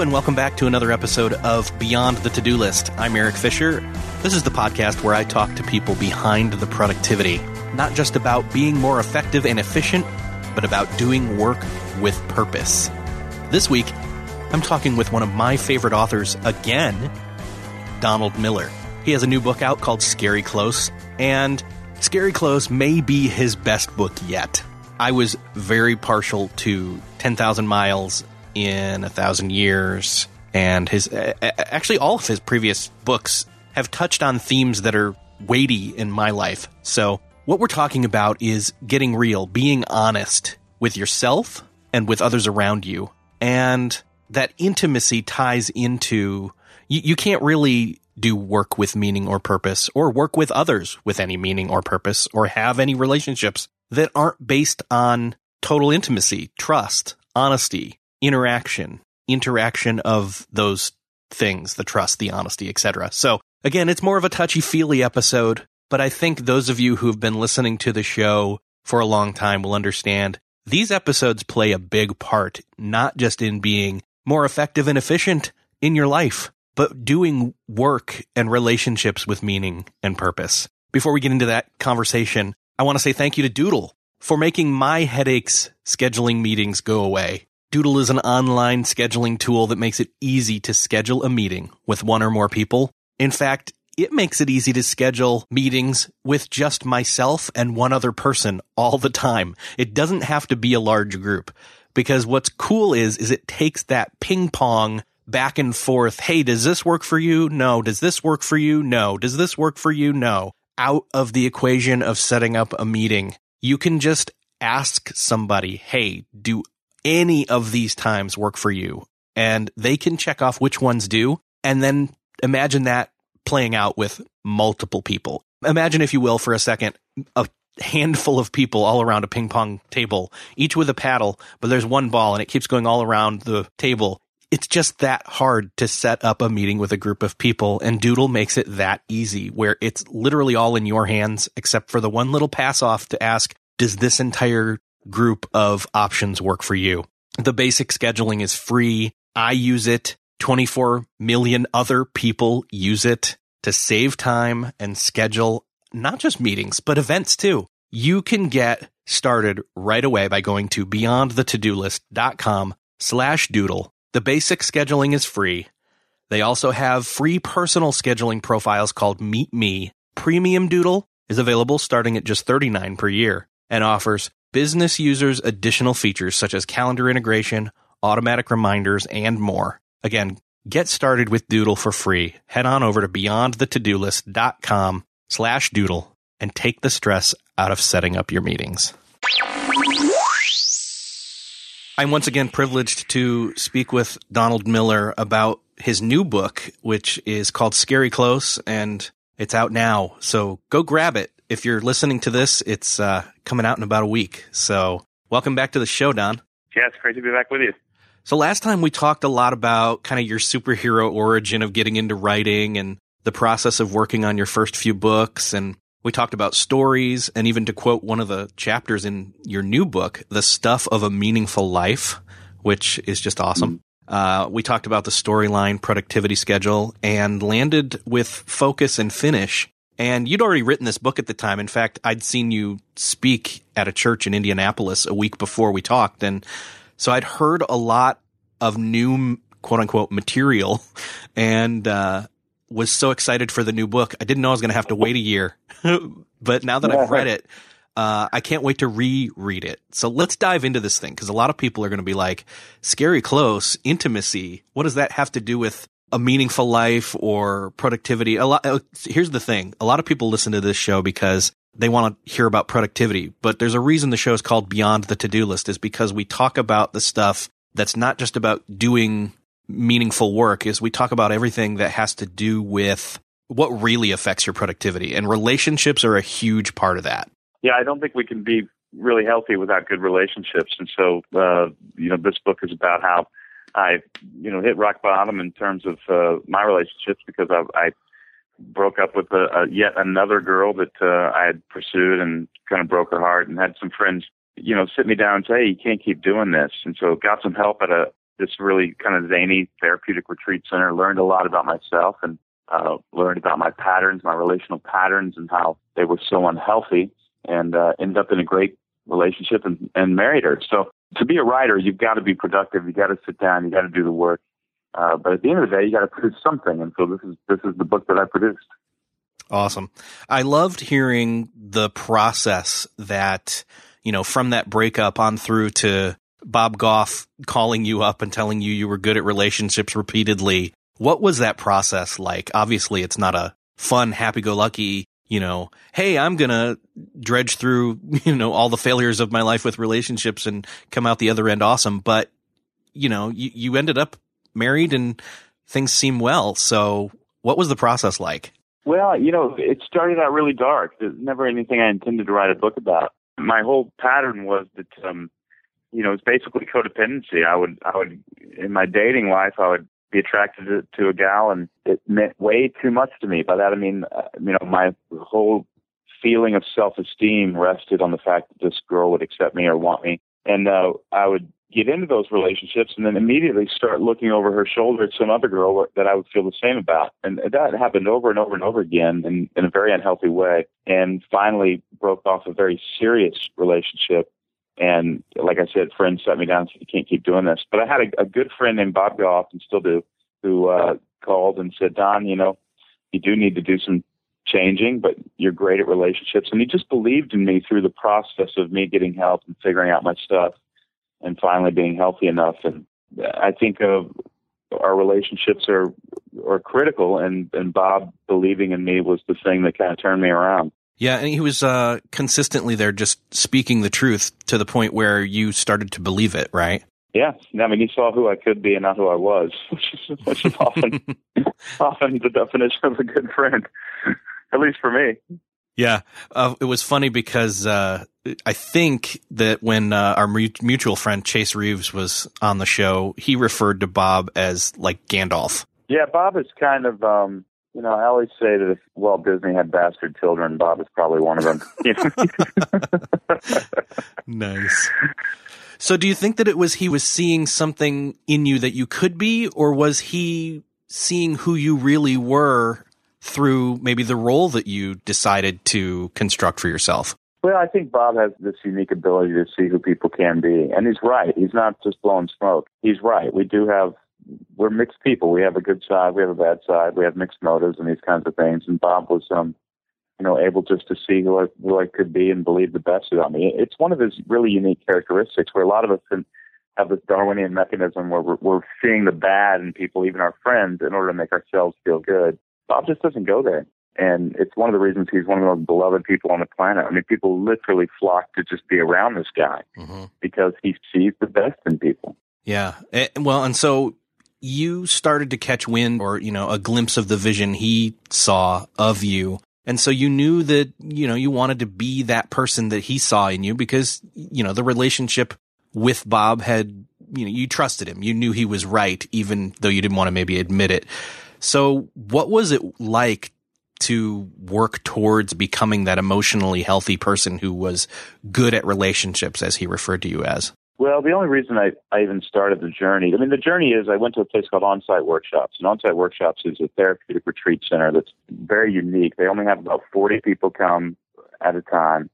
And welcome back to another episode of Beyond the To Do List. I'm Erik Fisher. This is the podcast where I talk to people behind the productivity, not just about being more effective and efficient, but about doing work with purpose. This week, I'm talking with one of my favorite authors again, Donald Miller. He has a new book out called Scary Close, and Scary Close may be his best book yet. I was very partial to 10,000 Miles in a thousand years, and his actually all of his previous books have touched on themes that are weighty in my life. So what we're talking about is getting real, being honest with yourself and with others around you, and that intimacy ties into you, you can't really do work with meaning or purpose or work with others with any meaning or purpose or have any relationships that aren't based on total intimacy, trust, honesty, interaction, interaction of those things, the trust, the honesty, etc. So again, it's more of a touchy feely episode, but I think those of you who've been listening to the show for a long time will understand these episodes play a big part, not just in being more effective and efficient in your life, but doing work and relationships with meaning and purpose. Before we get into that conversation, I want to say thank you to Doodle for making my headaches scheduling meetings go away. Doodle is an online scheduling tool that makes it easy to schedule a meeting with one or more people. In fact, it makes it easy to schedule meetings with just myself and one other person all the time. It doesn't have to be a large group because what's cool is, is it takes that ping pong back and forth. Hey, does this work for you? No. Does this work for you? No. Does this work for you? No. Out of the equation of setting up a meeting. You can just ask somebody, Hey, do any of these times work for you? And they can check off which ones do. And then imagine that playing out with multiple people. Imagine, if you will, for a second, a handful of people all around a ping pong table, each with a paddle, but there's one ball and it keeps going all around the table. It's just that hard to set up a meeting with a group of people and Doodle makes it that easy where it's literally all in your hands except for the one little pass off to ask, does this entire group of options work for you. The basic scheduling is free. I use it. 24 million other people use it to save time and schedule not just meetings, but events too. You can get started right away by going to beyondthetodolist.com slash doodle. The basic scheduling is free. They also have free personal scheduling profiles called Meet Me. Premium Doodle is available starting at just 39 per year and offers business users additional features such as calendar integration, automatic reminders, and more. Again, get started with Doodle for free. Head on over to beyondthetodolist.com slash doodle and take the stress out of setting up your meetings. I'm once again privileged to speak with Donald Miller about his new book, which is called Scary Close, and it's out now. So go grab it if you're listening to this, it's uh, coming out in about a week. So welcome back to the show, Don. Yeah, it's great to be back with you. So last time we talked a lot about kind of your superhero origin of getting into writing and the process of working on your first few books. And we talked about stories and even to quote one of the chapters in your new book, the stuff of a meaningful life, which is just awesome. Mm-hmm. Uh, we talked about the storyline, productivity schedule, and landed with focus and finish and you'd already written this book at the time. In fact, I'd seen you speak at a church in Indianapolis a week before we talked. And so I'd heard a lot of new quote unquote material and, uh, was so excited for the new book. I didn't know I was going to have to wait a year, but now that I've read it, Uh, I can't wait to reread it. So let's dive into this thing because a lot of people are going to be like, scary close, intimacy. What does that have to do with a meaningful life or productivity? A lot, uh, here's the thing. A lot of people listen to this show because they want to hear about productivity, but there's a reason the show is called Beyond the To-Do List is because we talk about the stuff that's not just about doing meaningful work is we talk about everything that has to do with what really affects your productivity and relationships are a huge part of that yeah, I don't think we can be really healthy without good relationships. And so, uh, you know, this book is about how I, you know, hit rock bottom in terms of uh, my relationships because I, I broke up with a, a yet another girl that uh, I had pursued and kind of broke her heart and had some friends, you know, sit me down and say, hey, you can't keep doing this. And so got some help at a this really kind of zany therapeutic retreat center, learned a lot about myself and uh, learned about my patterns, my relational patterns and how they were so unhealthy and uh, ended up in a great relationship and, and married her. So to be a writer, you've got to be productive. You got to sit down. You got to do the work. Uh, but at the end of the day, you got to produce something. And so this is this is the book that I produced. Awesome. I loved hearing the process that you know from that breakup on through to Bob Goff calling you up and telling you you were good at relationships repeatedly. What was that process like? Obviously, it's not a fun, happy-go-lucky you know, hey, I'm going to dredge through, you know, all the failures of my life with relationships and come out the other end awesome. But, you know, you, you ended up married and things seem well. So what was the process like? Well, you know, it started out really dark. There's never anything I intended to write a book about. My whole pattern was that, um, you know, it's basically codependency. I would, I would, in my dating life, I would be attracted to, to a gal, and it meant way too much to me. By that I mean, uh, you know, my whole feeling of self-esteem rested on the fact that this girl would accept me or want me, and uh, I would get into those relationships and then immediately start looking over her shoulder at some other girl that I would feel the same about. And that happened over and over and over again in, in a very unhealthy way. And finally broke off a very serious relationship and like I said, friends set me down and said, you can't keep doing this. But I had a, a good friend named Bob Goff, and still do, who uh, called and said, Don, you know, you do need to do some changing, but you're great at relationships. And he just believed in me through the process of me getting help and figuring out my stuff and finally being healthy enough. And I think of our relationships are are critical and, and Bob believing in me was the thing that kind of turned me around. Yeah, and he was uh, consistently there, just speaking the truth to the point where you started to believe it, right? Yeah, I mean, he saw who I could be and not who I was, which is, which is often often the definition of a good friend, at least for me. Yeah, uh, it was funny because uh, I think that when uh, our mutual friend Chase Reeves was on the show, he referred to Bob as like Gandalf. Yeah, Bob is kind of um, you know, I always say that if Walt Disney had bastard children, Bob is probably one of them. nice. So, do you think that it was he was seeing something in you that you could be, or was he seeing who you really were through maybe the role that you decided to construct for yourself? Well, I think Bob has this unique ability to see who people can be. And he's right. He's not just blowing smoke. He's right. We do have we're mixed people. We have a good side, we have a bad side, we have mixed motives and these kinds of things. And Bob was, um, you know, able just to see who I, who I could be and believe the best about me. It's one of his really unique characteristics where a lot of us can have this Darwinian mechanism where we're, we're seeing the bad in people, even our friends, in order to make ourselves feel good. Bob just doesn't go there. And it's one of the reasons he's one of the most beloved people on the planet. I mean, people literally flock to just be around this guy mm-hmm. because he sees the best in people. Yeah. Eh, well, and so you started to catch wind or, you know, a glimpse of the vision he saw of you. And so you knew that, you know, you wanted to be that person that he saw in you because, you know, the relationship with Bob had, you know, you trusted him. You knew he was right, even though you didn't want to maybe admit it. So what was it like to work towards becoming that emotionally healthy person who was good at relationships, as he referred to you as? Well, the only reason I, I even started the journey, I mean, the journey is I went to a place called Onsite Workshops. And Onsite Workshops is a therapeutic retreat center that's very unique. They only have about 40 people come at a time.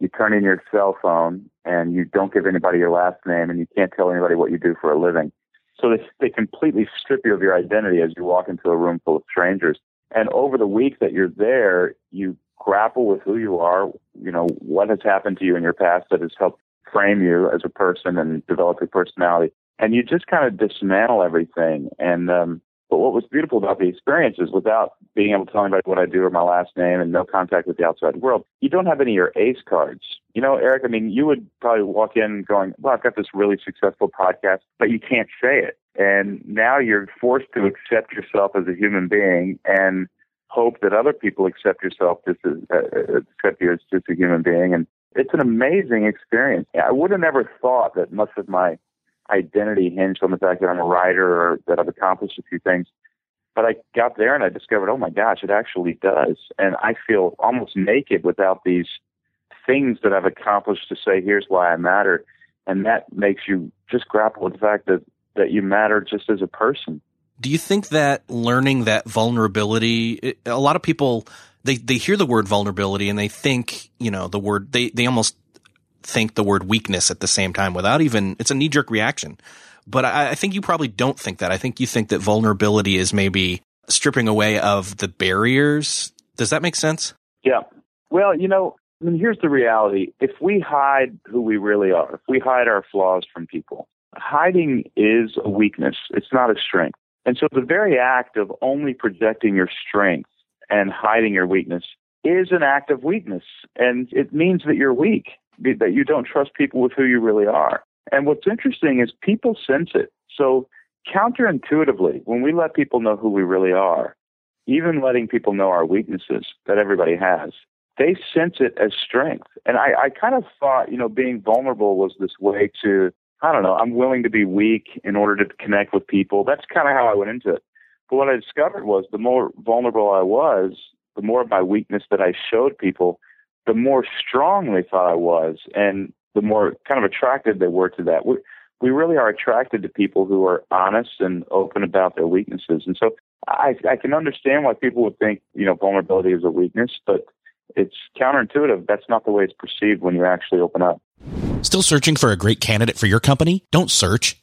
You turn in your cell phone and you don't give anybody your last name and you can't tell anybody what you do for a living. So they, they completely strip you of your identity as you walk into a room full of strangers. And over the week that you're there, you grapple with who you are, you know, what has happened to you in your past that has helped frame you as a person and develop your personality. And you just kind of dismantle everything. And, um, but what was beautiful about the experience is without being able to tell anybody what I do or my last name and no contact with the outside world, you don't have any of your ace cards. You know, Erik, I mean, you would probably walk in going, well, I've got this really successful podcast, but you can't say it. And now you're forced to accept yourself as a human being and hope that other people accept yourself just as, uh, accept you as just a human being. And it's an amazing experience. I would have never thought that much of my identity hinged on the fact that I'm a writer or that I've accomplished a few things. But I got there and I discovered, oh my gosh, it actually does. And I feel almost naked without these things that I've accomplished to say, here's why I matter. And that makes you just grapple with the fact that, that you matter just as a person. Do you think that learning that vulnerability, a lot of people, they, they hear the word vulnerability and they think, you know, the word, they, they almost think the word weakness at the same time without even, it's a knee jerk reaction. But I, I think you probably don't think that. I think you think that vulnerability is maybe stripping away of the barriers. Does that make sense? Yeah. Well, you know, I mean, here's the reality. If we hide who we really are, if we hide our flaws from people, hiding is a weakness. It's not a strength. And so the very act of only projecting your strength and hiding your weakness is an act of weakness. And it means that you're weak that you don't trust people with who you really are. And what's interesting is people sense it. So counterintuitively, when we let people know who we really are, even letting people know our weaknesses that everybody has, they sense it as strength. And I, I kind of thought, you know, being vulnerable was this way to, I don't know, I'm willing to be weak in order to connect with people. That's kind of how I went into it. But what I discovered was the more vulnerable I was, the more of my weakness that I showed people, the more strong they thought I was, and the more kind of attracted they were to that. We, we really are attracted to people who are honest and open about their weaknesses. And so I, I can understand why people would think, you know, vulnerability is a weakness, but it's counterintuitive. That's not the way it's perceived when you actually open up. Still searching for a great candidate for your company? Don't search,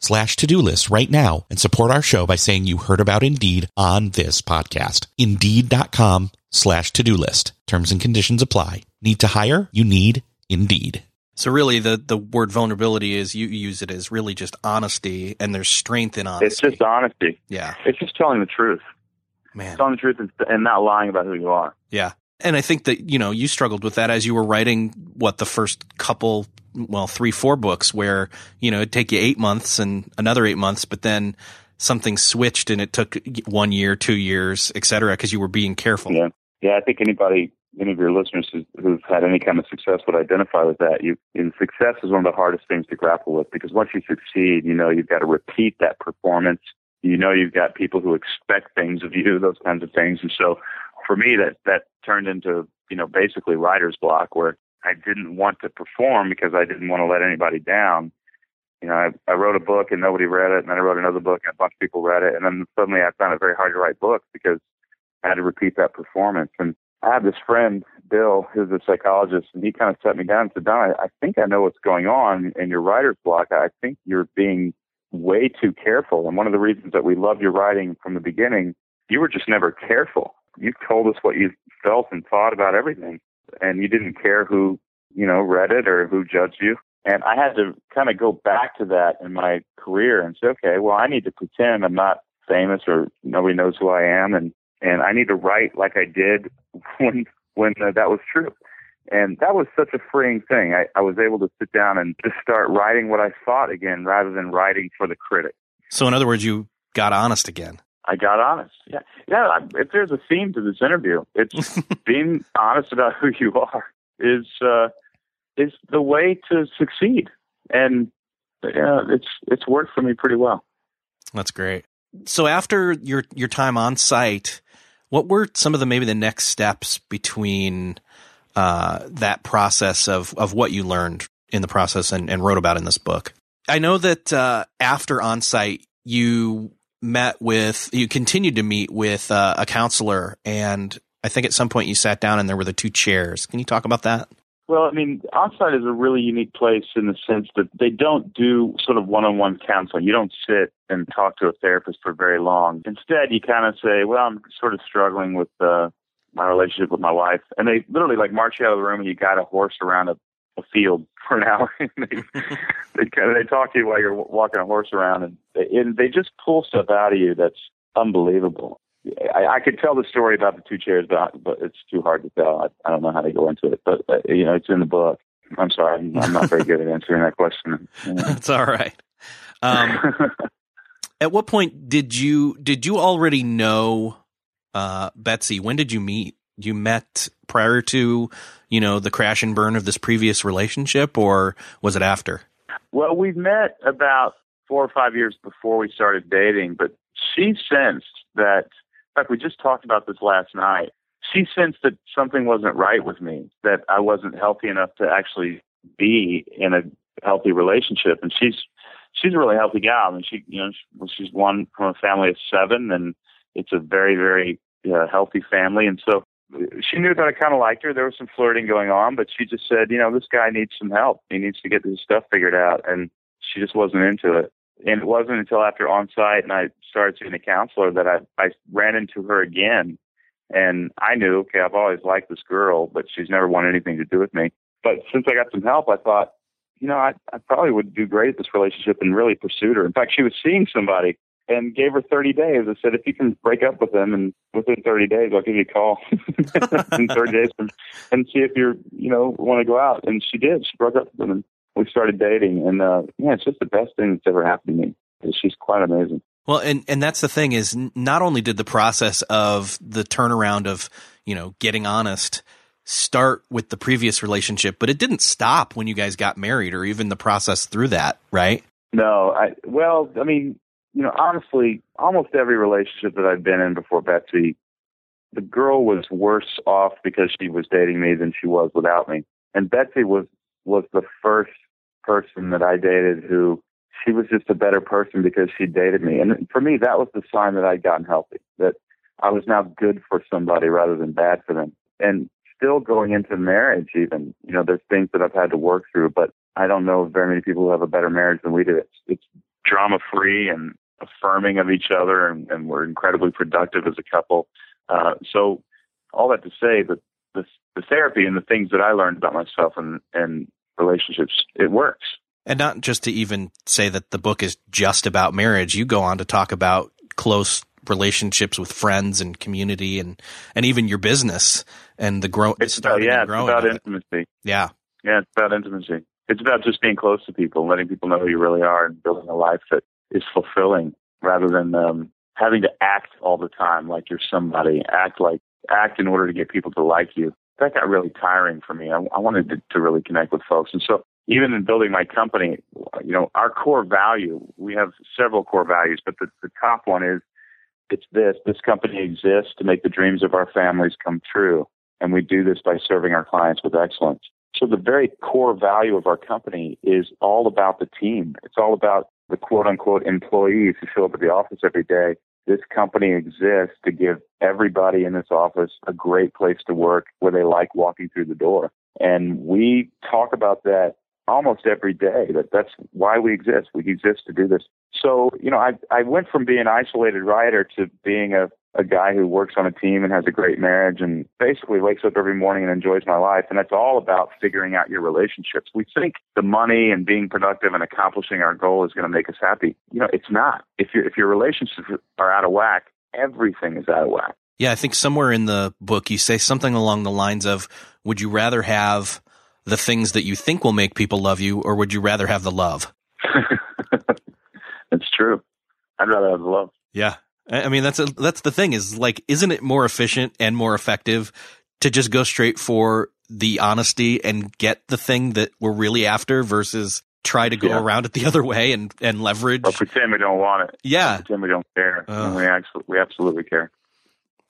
slash to-do list right now and support our show by saying you heard about Indeed on this podcast. Indeed.com slash to-do list. Terms and conditions apply. Need to hire? You need Indeed. So really the, the word vulnerability is you use it as really just honesty and there's strength in honesty. It's just honesty. Yeah. It's just telling the truth. Man. Telling the truth and, and not lying about who you are. Yeah. And I think that, you know, you struggled with that as you were writing what the first couple, well, three, four books where, you know, it'd take you eight months and another eight months, but then something switched and it took one year, two years, et cetera, because you were being careful. Yeah. Yeah. I think anybody, any of your listeners who've had any kind of success would identify with that. You, and success is one of the hardest things to grapple with because once you succeed, you know, you've got to repeat that performance. You know, you've got people who expect things of you, those kinds of things. And so for me, that that turned into you know basically writer's block, where I didn't want to perform because I didn't want to let anybody down. You know, I, I wrote a book and nobody read it, and then I wrote another book and a bunch of people read it, and then suddenly I found it very hard to write books because I had to repeat that performance. And I have this friend, Bill, who's a psychologist, and he kind of set me down and said, Don, I, I think I know what's going on in your writer's block. I think you're being way too careful. And one of the reasons that we love your writing from the beginning, you were just never careful you told us what you felt and thought about everything, and you didn't care who you know read it or who judged you. And I had to kind of go back to that in my career and say, okay, well, I need to pretend I'm not famous or nobody knows who I am, and and I need to write like I did when when uh, that was true. And that was such a freeing thing. I, I was able to sit down and just start writing what I thought again rather than writing for the critic. So, in other words, you got honest again. I got honest. Yeah, yeah. I, if there's a theme to this interview, it's being honest about who you are is uh, is the way to succeed, and yeah, it's it's worked for me pretty well. That's great. So after your your time Onsite, what were some of the maybe the next steps between uh, that process of of what you learned in the process and, and wrote about in this book? I know that uh, after Onsite, you met with you continued to meet with uh, a counselor, and I think at some point you sat down and there were the two chairs. Can you talk about that? Well, I mean, Onsite is a really unique place in the sense that they don't do sort of one-on-one counseling. You don't sit and talk to a therapist for very long. Instead, you kind of say, "Well, I'm sort of struggling with uh, my relationship with my wife," and they literally like march you out of the room and you got a horse around a, a field for an hour. and they they kind of they talk to you while you're walking a horse around, and they, and they just pull stuff out of you that's unbelievable. I, I could tell the story about the two chairs, but, but it's too hard to tell. I, I don't know how to go into it, but uh, you know, it's in the book. I'm sorry, I'm, I'm not very good at answering that question. That's all right. Um, at what point did you did you already know uh, Betsy? When did you meet? You met prior to you know the crash and burn of this previous relationship, or was it after? Well, we met about four or five years before we started dating, but she sensed that in fact, we just talked about this last night. She sensed that something wasn't right with me, that I wasn't healthy enough to actually be in a healthy relationship. And she's she's a really healthy gal. I mean, she you know she's one from a family of seven, and it's a very very uh, healthy family. And so she knew that I kind of liked her. There was some flirting going on, but she just said, you know, this guy needs some help. He needs to get his stuff figured out, and she just wasn't into it and it wasn't until after Onsite and I started seeing a counselor that I, I ran into her again. And I knew, okay, I've always liked this girl, but she's never wanted anything to do with me. But since I got some help, I thought, you know, I, I probably would do great at this relationship and really pursued her. In fact, she was seeing somebody and gave her 30 days. I said, if you can break up with them and within 30 days, I'll give you a call in 30 days and, and see if you're, you know, want to go out. And she did. She broke up with them and we started dating, and uh, yeah, it's just the best thing that's ever happened to me. She's quite amazing. Well, and and that's the thing is not only did the process of the turnaround of you know getting honest start with the previous relationship, but it didn't stop when you guys got married or even the process through that, right? No, I well, I mean, you know, honestly, almost every relationship that I've been in before Betsy, the girl was worse off because she was dating me than she was without me. And Betsy was was the first person that I dated who she was just a better person because she dated me. And for me, that was the sign that I'd gotten healthy, that I was now good for somebody rather than bad for them. And still going into marriage, even, you know, there's things that I've had to work through, but I don't know very many people who have a better marriage than we do. It's, it's drama free and affirming of each other, and, and we're incredibly productive as a couple. Uh, so, all that to say that the, the therapy and the things that I learned about myself and, and relationships, it works. And not just to even say that the book is just about marriage. You go on to talk about close relationships with friends and community and, and even your business and the grow. It's about, yeah, it's about intimacy. It. Yeah. Yeah. It's about intimacy. It's about just being close to people, letting people know who you really are and building a life that is fulfilling rather than, um, having to act all the time like you're somebody, act like, act in order to get people to like you that got really tiring for me. I, I wanted to, to really connect with folks. And so even in building my company, you know, our core value, we have several core values, but the, the top one is it's this. This company exists to make the dreams of our families come true. And we do this by serving our clients with excellence. So the very core value of our company is all about the team. It's all about the quote unquote employees who show up at the office every day this company exists to give everybody in this office a great place to work where they like walking through the door. And we talk about that almost every day that that's why we exist. We exist to do this. So, you know, I I went from being an isolated writer to being a a guy who works on a team and has a great marriage and basically wakes up every morning and enjoys my life. And it's all about figuring out your relationships. We think the money and being productive and accomplishing our goal is going to make us happy. You know, it's not. If your if your relationships are out of whack, everything is out of whack. Yeah, I think somewhere in the book you say something along the lines of, "Would you rather have the things that you think will make people love you, or would you rather have the love?" it's true. I'd rather have the love. Yeah. I mean, that's a, that's the thing is like, isn't it more efficient and more effective to just go straight for the honesty and get the thing that we're really after versus try to go yeah. around it the other way and, and leverage. Or pretend we don't want it. Yeah. pretend we don't care. Uh, we, actually, we absolutely care.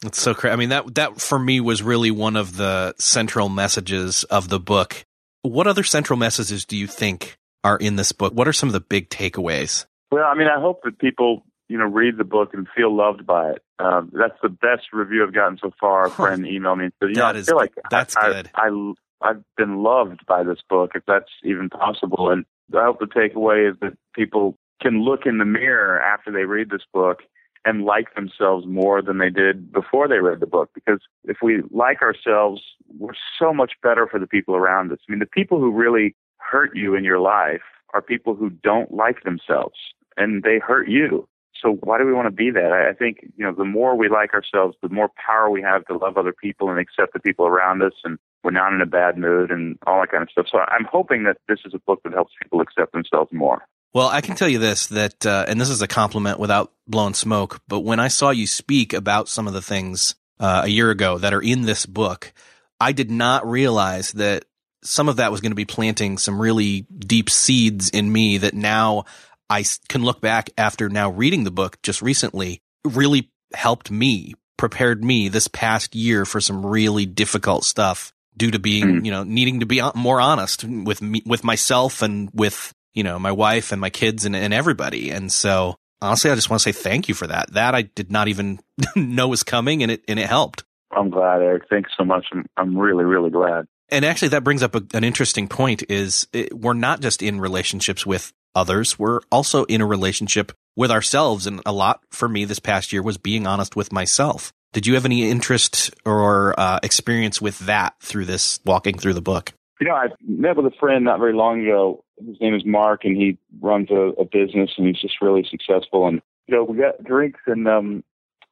It's so crazy. I mean, that, that for me was really one of the central messages of the book. What other central messages do you think are in this book? What are some of the big takeaways? Well, I mean, I hope that people, you know, read the book and feel loved by it. Um, that's the best review I've gotten so far. A friend emailed me and said, you know, I feel like that's I, good. I, I, I've been loved by this book, if that's even possible. And I hope the takeaway is that people can look in the mirror after they read this book and like themselves more than they did before they read the book. Because if we like ourselves, we're so much better for the people around us. I mean, the people who really hurt you in your life are people who don't like themselves and they hurt you. So why do we want to be that? I think, you know, the more we like ourselves, the more power we have to love other people and accept the people around us and we're not in a bad mood and all that kind of stuff. So I'm hoping that this is a book that helps people accept themselves more. Well, I can tell you this that, uh, and this is a compliment without blowing smoke, but when I saw you speak about some of the things uh, a year ago that are in this book, I did not realize that some of that was going to be planting some really deep seeds in me that now I can look back after now reading the book just recently really helped me, prepared me this past year for some really difficult stuff due to being, mm. you know, needing to be more honest with me, with myself and with, you know, my wife and my kids and, and everybody. And so honestly, I just want to say thank you for that. That I did not even know was coming and it, and it helped. I'm glad, Erik. Thanks so much. I'm, I'm really, really glad. And actually, that brings up a, an interesting point is it, we're not just in relationships with others. We're also in a relationship with ourselves. And a lot for me this past year was being honest with myself. Did you have any interest or uh, experience with that through this walking through the book? You know, I met with a friend not very long ago. His name is Mark, and he runs a, a business, and he's just really successful. And you know, we got drinks, and um,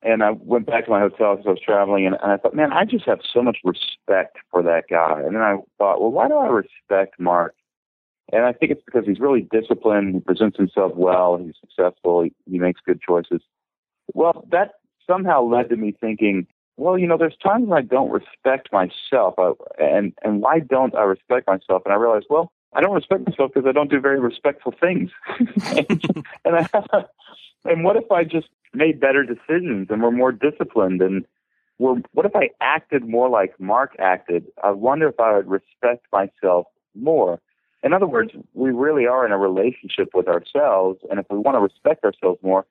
and I went back to my hotel because I was traveling, and, and I thought, man, I just have so much respect for that guy. And then I thought, well, why do I respect Mark? And I think it's because he's really disciplined. He presents himself well. He's successful. He, he makes good choices. Well, that somehow led to me thinking, well, you know, there's times when I don't respect myself, I, and and why don't I respect myself? And I realized, well, I don't respect myself because I don't do very respectful things. and, and I, and what if I just made better decisions and were more disciplined and were what if I acted more like Mark acted? I wonder if I would respect myself more. In other words, we really are in a relationship with ourselves, and if we want to respect ourselves more,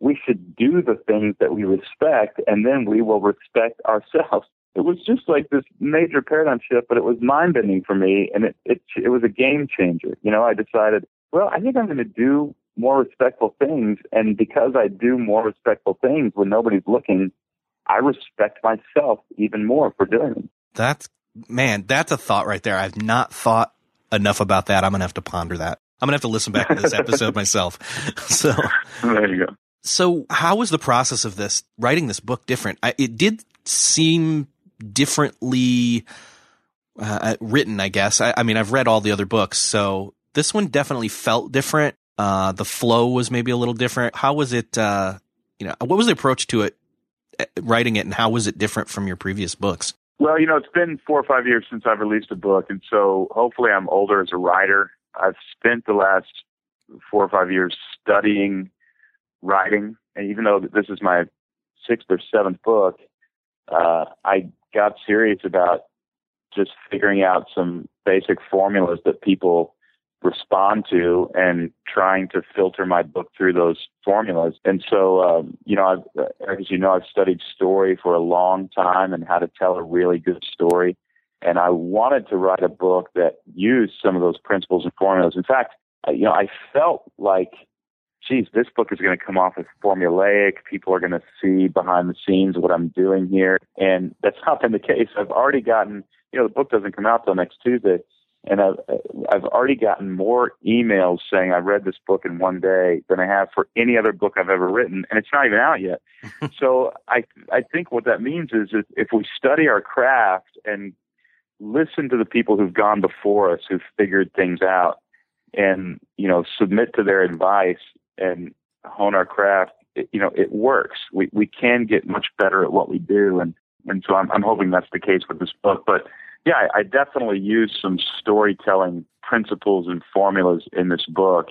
we should do the things that we respect, and then we will respect ourselves. It was just like this major paradigm shift, but it was mind bending for me, and it, it it was a game changer. You know, I decided, well, I think I'm going to do more respectful things, and because I do more respectful things when nobody's looking, I respect myself even more for doing them. That's man, that's a thought right there. I've not thought enough about that. I'm gonna have to ponder that. I'm gonna have to listen back to this episode myself. So there you go. So, how was the process of this writing this book different? I, it did seem differently uh, uh, written, I guess. I, I, mean, I've read all the other books, so this one definitely felt different. Uh, the flow was maybe a little different. How was it? Uh, you know, what was the approach to it, uh, writing it, and how was it different from your previous books? Well, you know, it's been four or five years since I've released a book, and so hopefully, I'm older as a writer. I've spent the last four or five years studying writing. And even though this is my sixth or seventh book, uh, I got serious about just figuring out some basic formulas that people respond to and trying to filter my book through those formulas. And so, um, you know, I've, as you know, I've studied story for a long time and how to tell a really good story. And I wanted to write a book that used some of those principles and formulas. In fact, you know, I felt like geez, this book is going to come off as formulaic. People are going to see behind the scenes what I'm doing here. And that's not been the case. I've already gotten, you know, the book doesn't come out till next Tuesday. And I've, I've already gotten more emails saying I read this book in one day than I have for any other book I've ever written. And it's not even out yet. so I, I think what that means is if, if we study our craft and listen to the people who've gone before us, who've figured things out, and you know submit to their advice and hone our craft, it, you know, it works. We we can get much better at what we do, and and so I'm I'm hoping that's the case with this book. But yeah, I, definitely use some storytelling principles and formulas in this book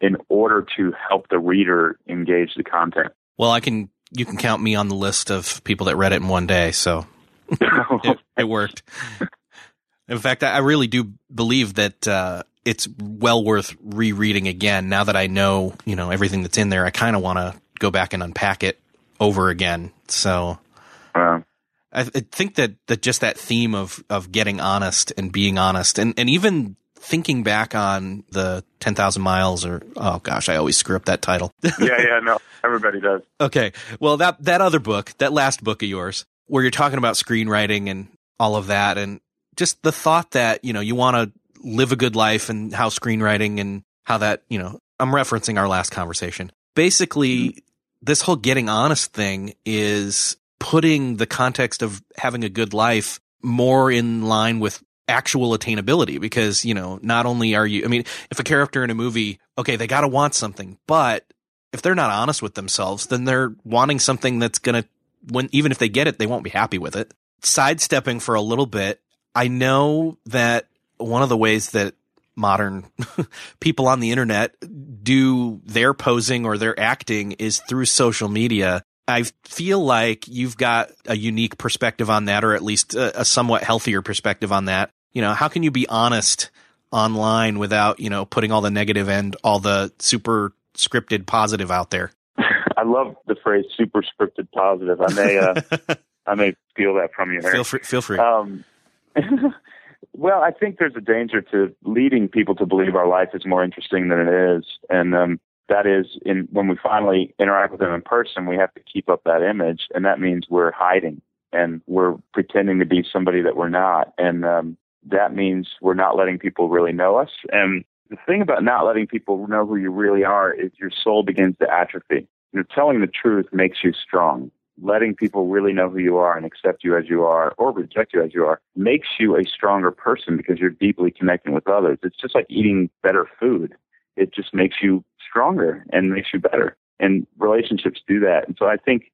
in order to help the reader engage the content. Well, I can you can count me on the list of people that read it in one day, so it, it, worked. In fact, I really do believe that uh, it's well worth rereading again. Now that I know, you know, everything that's in there, I kind of want to go back and unpack it over again. So, I, I think that that just that theme of of getting honest and being honest, and and even thinking back on the 10,000 miles or, oh gosh, I always screw up that title. yeah, yeah, no, everybody does. Okay. Well, that, that other book, that last book of yours, where you're talking about screenwriting and all of that, and just the thought that, you know, you want to live a good life and how screenwriting and how that, you know, I'm referencing our last conversation. Basically, mm-hmm. this whole getting honest thing is putting the context of having a good life more in line with actual attainability because, you know, not only are you, I mean, if a character in a movie, okay, they got to want something, but if they're not honest with themselves, then they're wanting something that's going to, when, even if they get it, they won't be happy with it. Sidestepping for a little bit, I know that one of the ways that modern people on the internet do their posing or their acting is through social media. I feel like you've got a unique perspective on that, or at least a, a somewhat healthier perspective on that you know, how can you be honest online without, you know, putting all the negative and all the super scripted positive out there? I love the phrase super scripted positive. I may, uh, I may steal that from you. Harry. Feel free. Feel free. Um, well, I think there's a danger to leading people to believe our life is more interesting than it is, and um, that is in when we finally interact with them in person, we have to keep up that image, and that means we're hiding and we're pretending to be somebody that we're not, and um, that means we're not letting people really know us. And the thing about not letting people know who you really are is your soul begins to atrophy. You know, telling the truth makes you strong. Letting people really know who you are and accept you as you are or reject you as you are makes you a stronger person because you're deeply connecting with others. It's just like eating better food. It just makes you stronger and makes you better. And relationships do that. And so I think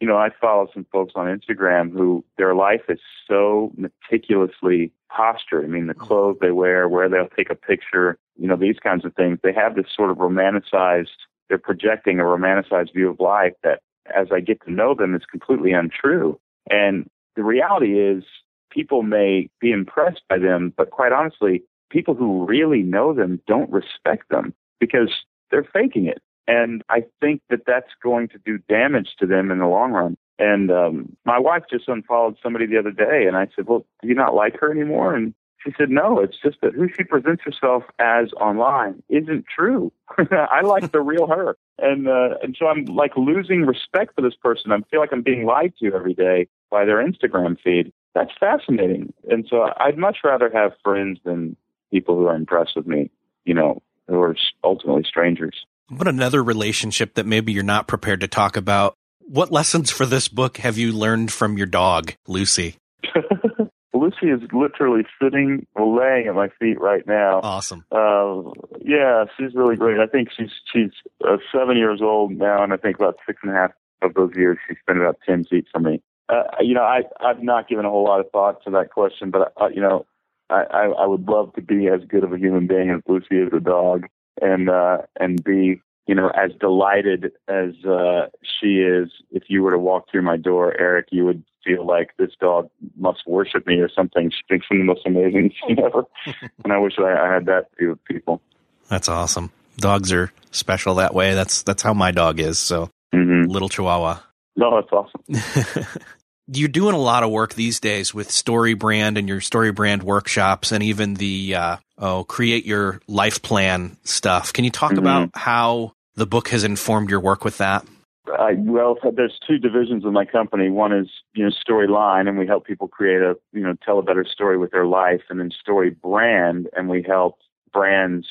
you know, I follow some folks on Instagram who their life is so meticulously postured. I mean, the clothes they wear, where they'll take a picture, you know, these kinds of things. They have this sort of romanticized, they're projecting a romanticized view of life that as I get to know them is completely untrue. And the reality is people may be impressed by them, but quite honestly, people who really know them don't respect them because they're faking it. And I think that that's going to do damage to them in the long run. And um, my wife just unfollowed somebody the other day, and I said, "Well, do you not like her anymore?" And she said, "No, it's just that who she presents herself as online isn't true. I like the real her." And uh, and so I'm like losing respect for this person. I feel like I'm being lied to every day by their Instagram feed. That's fascinating. And so I'd much rather have friends than people who are impressed with me. You know, who are ultimately strangers. What another relationship that maybe you're not prepared to talk about? What lessons for this book have you learned from your dog, Lucy? Lucy is literally sitting, laying at my feet right now. Awesome. Uh, yeah, she's really great. I think she's she's uh, seven years old now, and I think about six and a half of those years she spent about ten feet from me. Uh, you know, I I've not given a whole lot of thought to that question, but uh, you know, I, I I would love to be as good of a human being as Lucy is a dog and uh, and be you know as delighted as uh, she is. If you were to walk through my door, Erik, you would feel like this dog must worship me or something. She thinks I'm the most amazing thing ever, and I wish I, I had that view of people. That's awesome. Dogs are special that way. That's that's how my dog is. So mm-hmm. little Chihuahua. No, that's awesome. you're doing a lot of work these days with StoryBrand and your StoryBrand workshops and even the uh, oh create your life plan stuff. Can you talk mm-hmm. about how the book has informed your work with that? Uh, well there's two divisions of my company. One is you know storyline and we help people create a you know tell a better story with their life and then StoryBrand and we help brands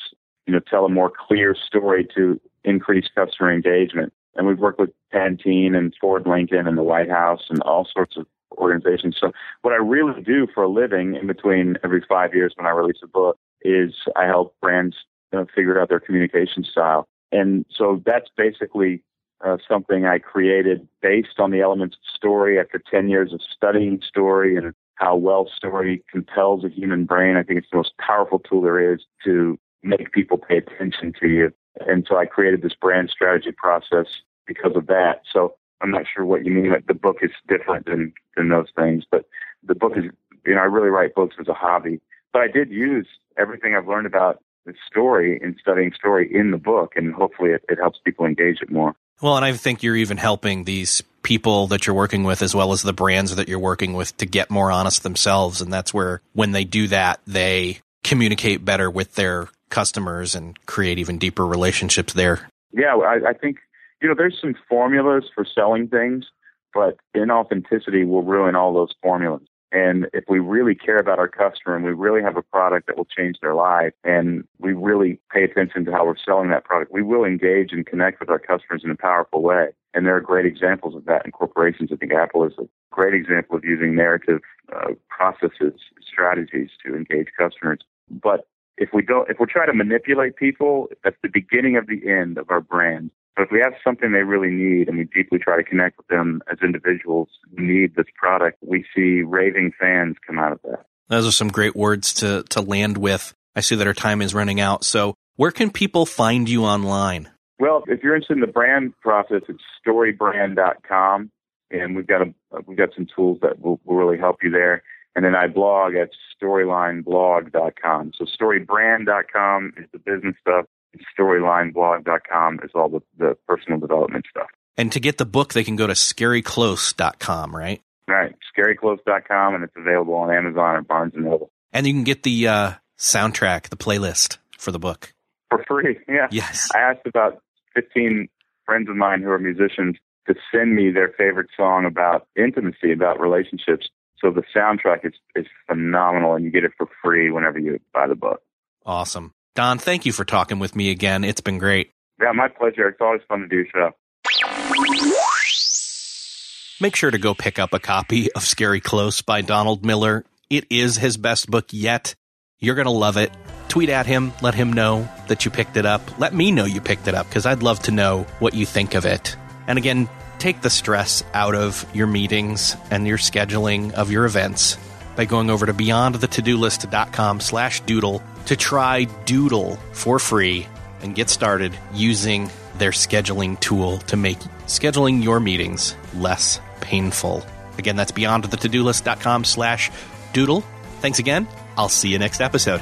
you know tell a more clear story to increase customer engagement and we've worked with Pantene and Ford Lincoln and the White House and all sorts of organizations. So what I really do for a living in between every five years when I release a book is I help brands figure out their communication style. And so that's basically uh, something I created based on the elements of story after 10 years of studying story and how well story compels a human brain. I think it's the most powerful tool there is to make people pay attention to you. And so I created this brand strategy process because of that. So I'm not sure what you mean the book is different than, than those things, but the book is, you know, I really write books as a hobby, but I did use everything I've learned about the story in studying story in the book, and hopefully it, it helps people engage it more. Well, and I think you're even helping these people that you're working with as well as the brands that you're working with to get more honest themselves. And that's where when they do that, they communicate better with their customers and create even deeper relationships there. Yeah, I, I think, you know, there's some formulas for selling things, but inauthenticity will ruin all those formulas. And if we really care about our customer and we really have a product that will change their life and we really pay attention to how we're selling that product, we will engage and connect with our customers in a powerful way. And there are great examples of that in corporations. I think Apple is a great example of using narrative uh, processes, strategies to engage customers. But if we don't, if we try to manipulate people, that's the beginning of the end of our brand. But if we have something they really need and we deeply try to connect with them as individuals who need this product, we see raving fans come out of that. Those are some great words to, to land with. I see that our time is running out. So where can people find you online? Well, if you're interested in the brand process, it's storybrand.com. And we've got a, we've got some tools that will, will really help you there. And then I blog at storylineblog.com. So storybrand.com is the business stuff storylineblog.com is all the, the personal development stuff. And to get the book, they can go to scaryclose.com, right? Right, scaryclose.com, and it's available on Amazon or Barnes & Noble. And you can get the uh, soundtrack, the playlist for the book. For free, yeah. Yes. I asked about 15 friends of mine who are musicians to send me their favorite song about intimacy, about relationships. So the soundtrack is, is phenomenal, and you get it for free whenever you buy the book. Awesome. Don, thank you for talking with me again. It's been great. Yeah, my pleasure. It's always fun to do so. Make sure to go pick up a copy of Scary Close by Donald Miller. It is his best book yet. You're going to love it. Tweet at him, let him know that you picked it up. Let me know you picked it up because I'd love to know what you think of it. And again, take the stress out of your meetings and your scheduling of your events by going over to beyondthetodolist.com slash doodle to try Doodle for free and get started using their scheduling tool to make scheduling your meetings less painful. Again, that's beyondthetodolist.com slash doodle. Thanks again. I'll see you next episode.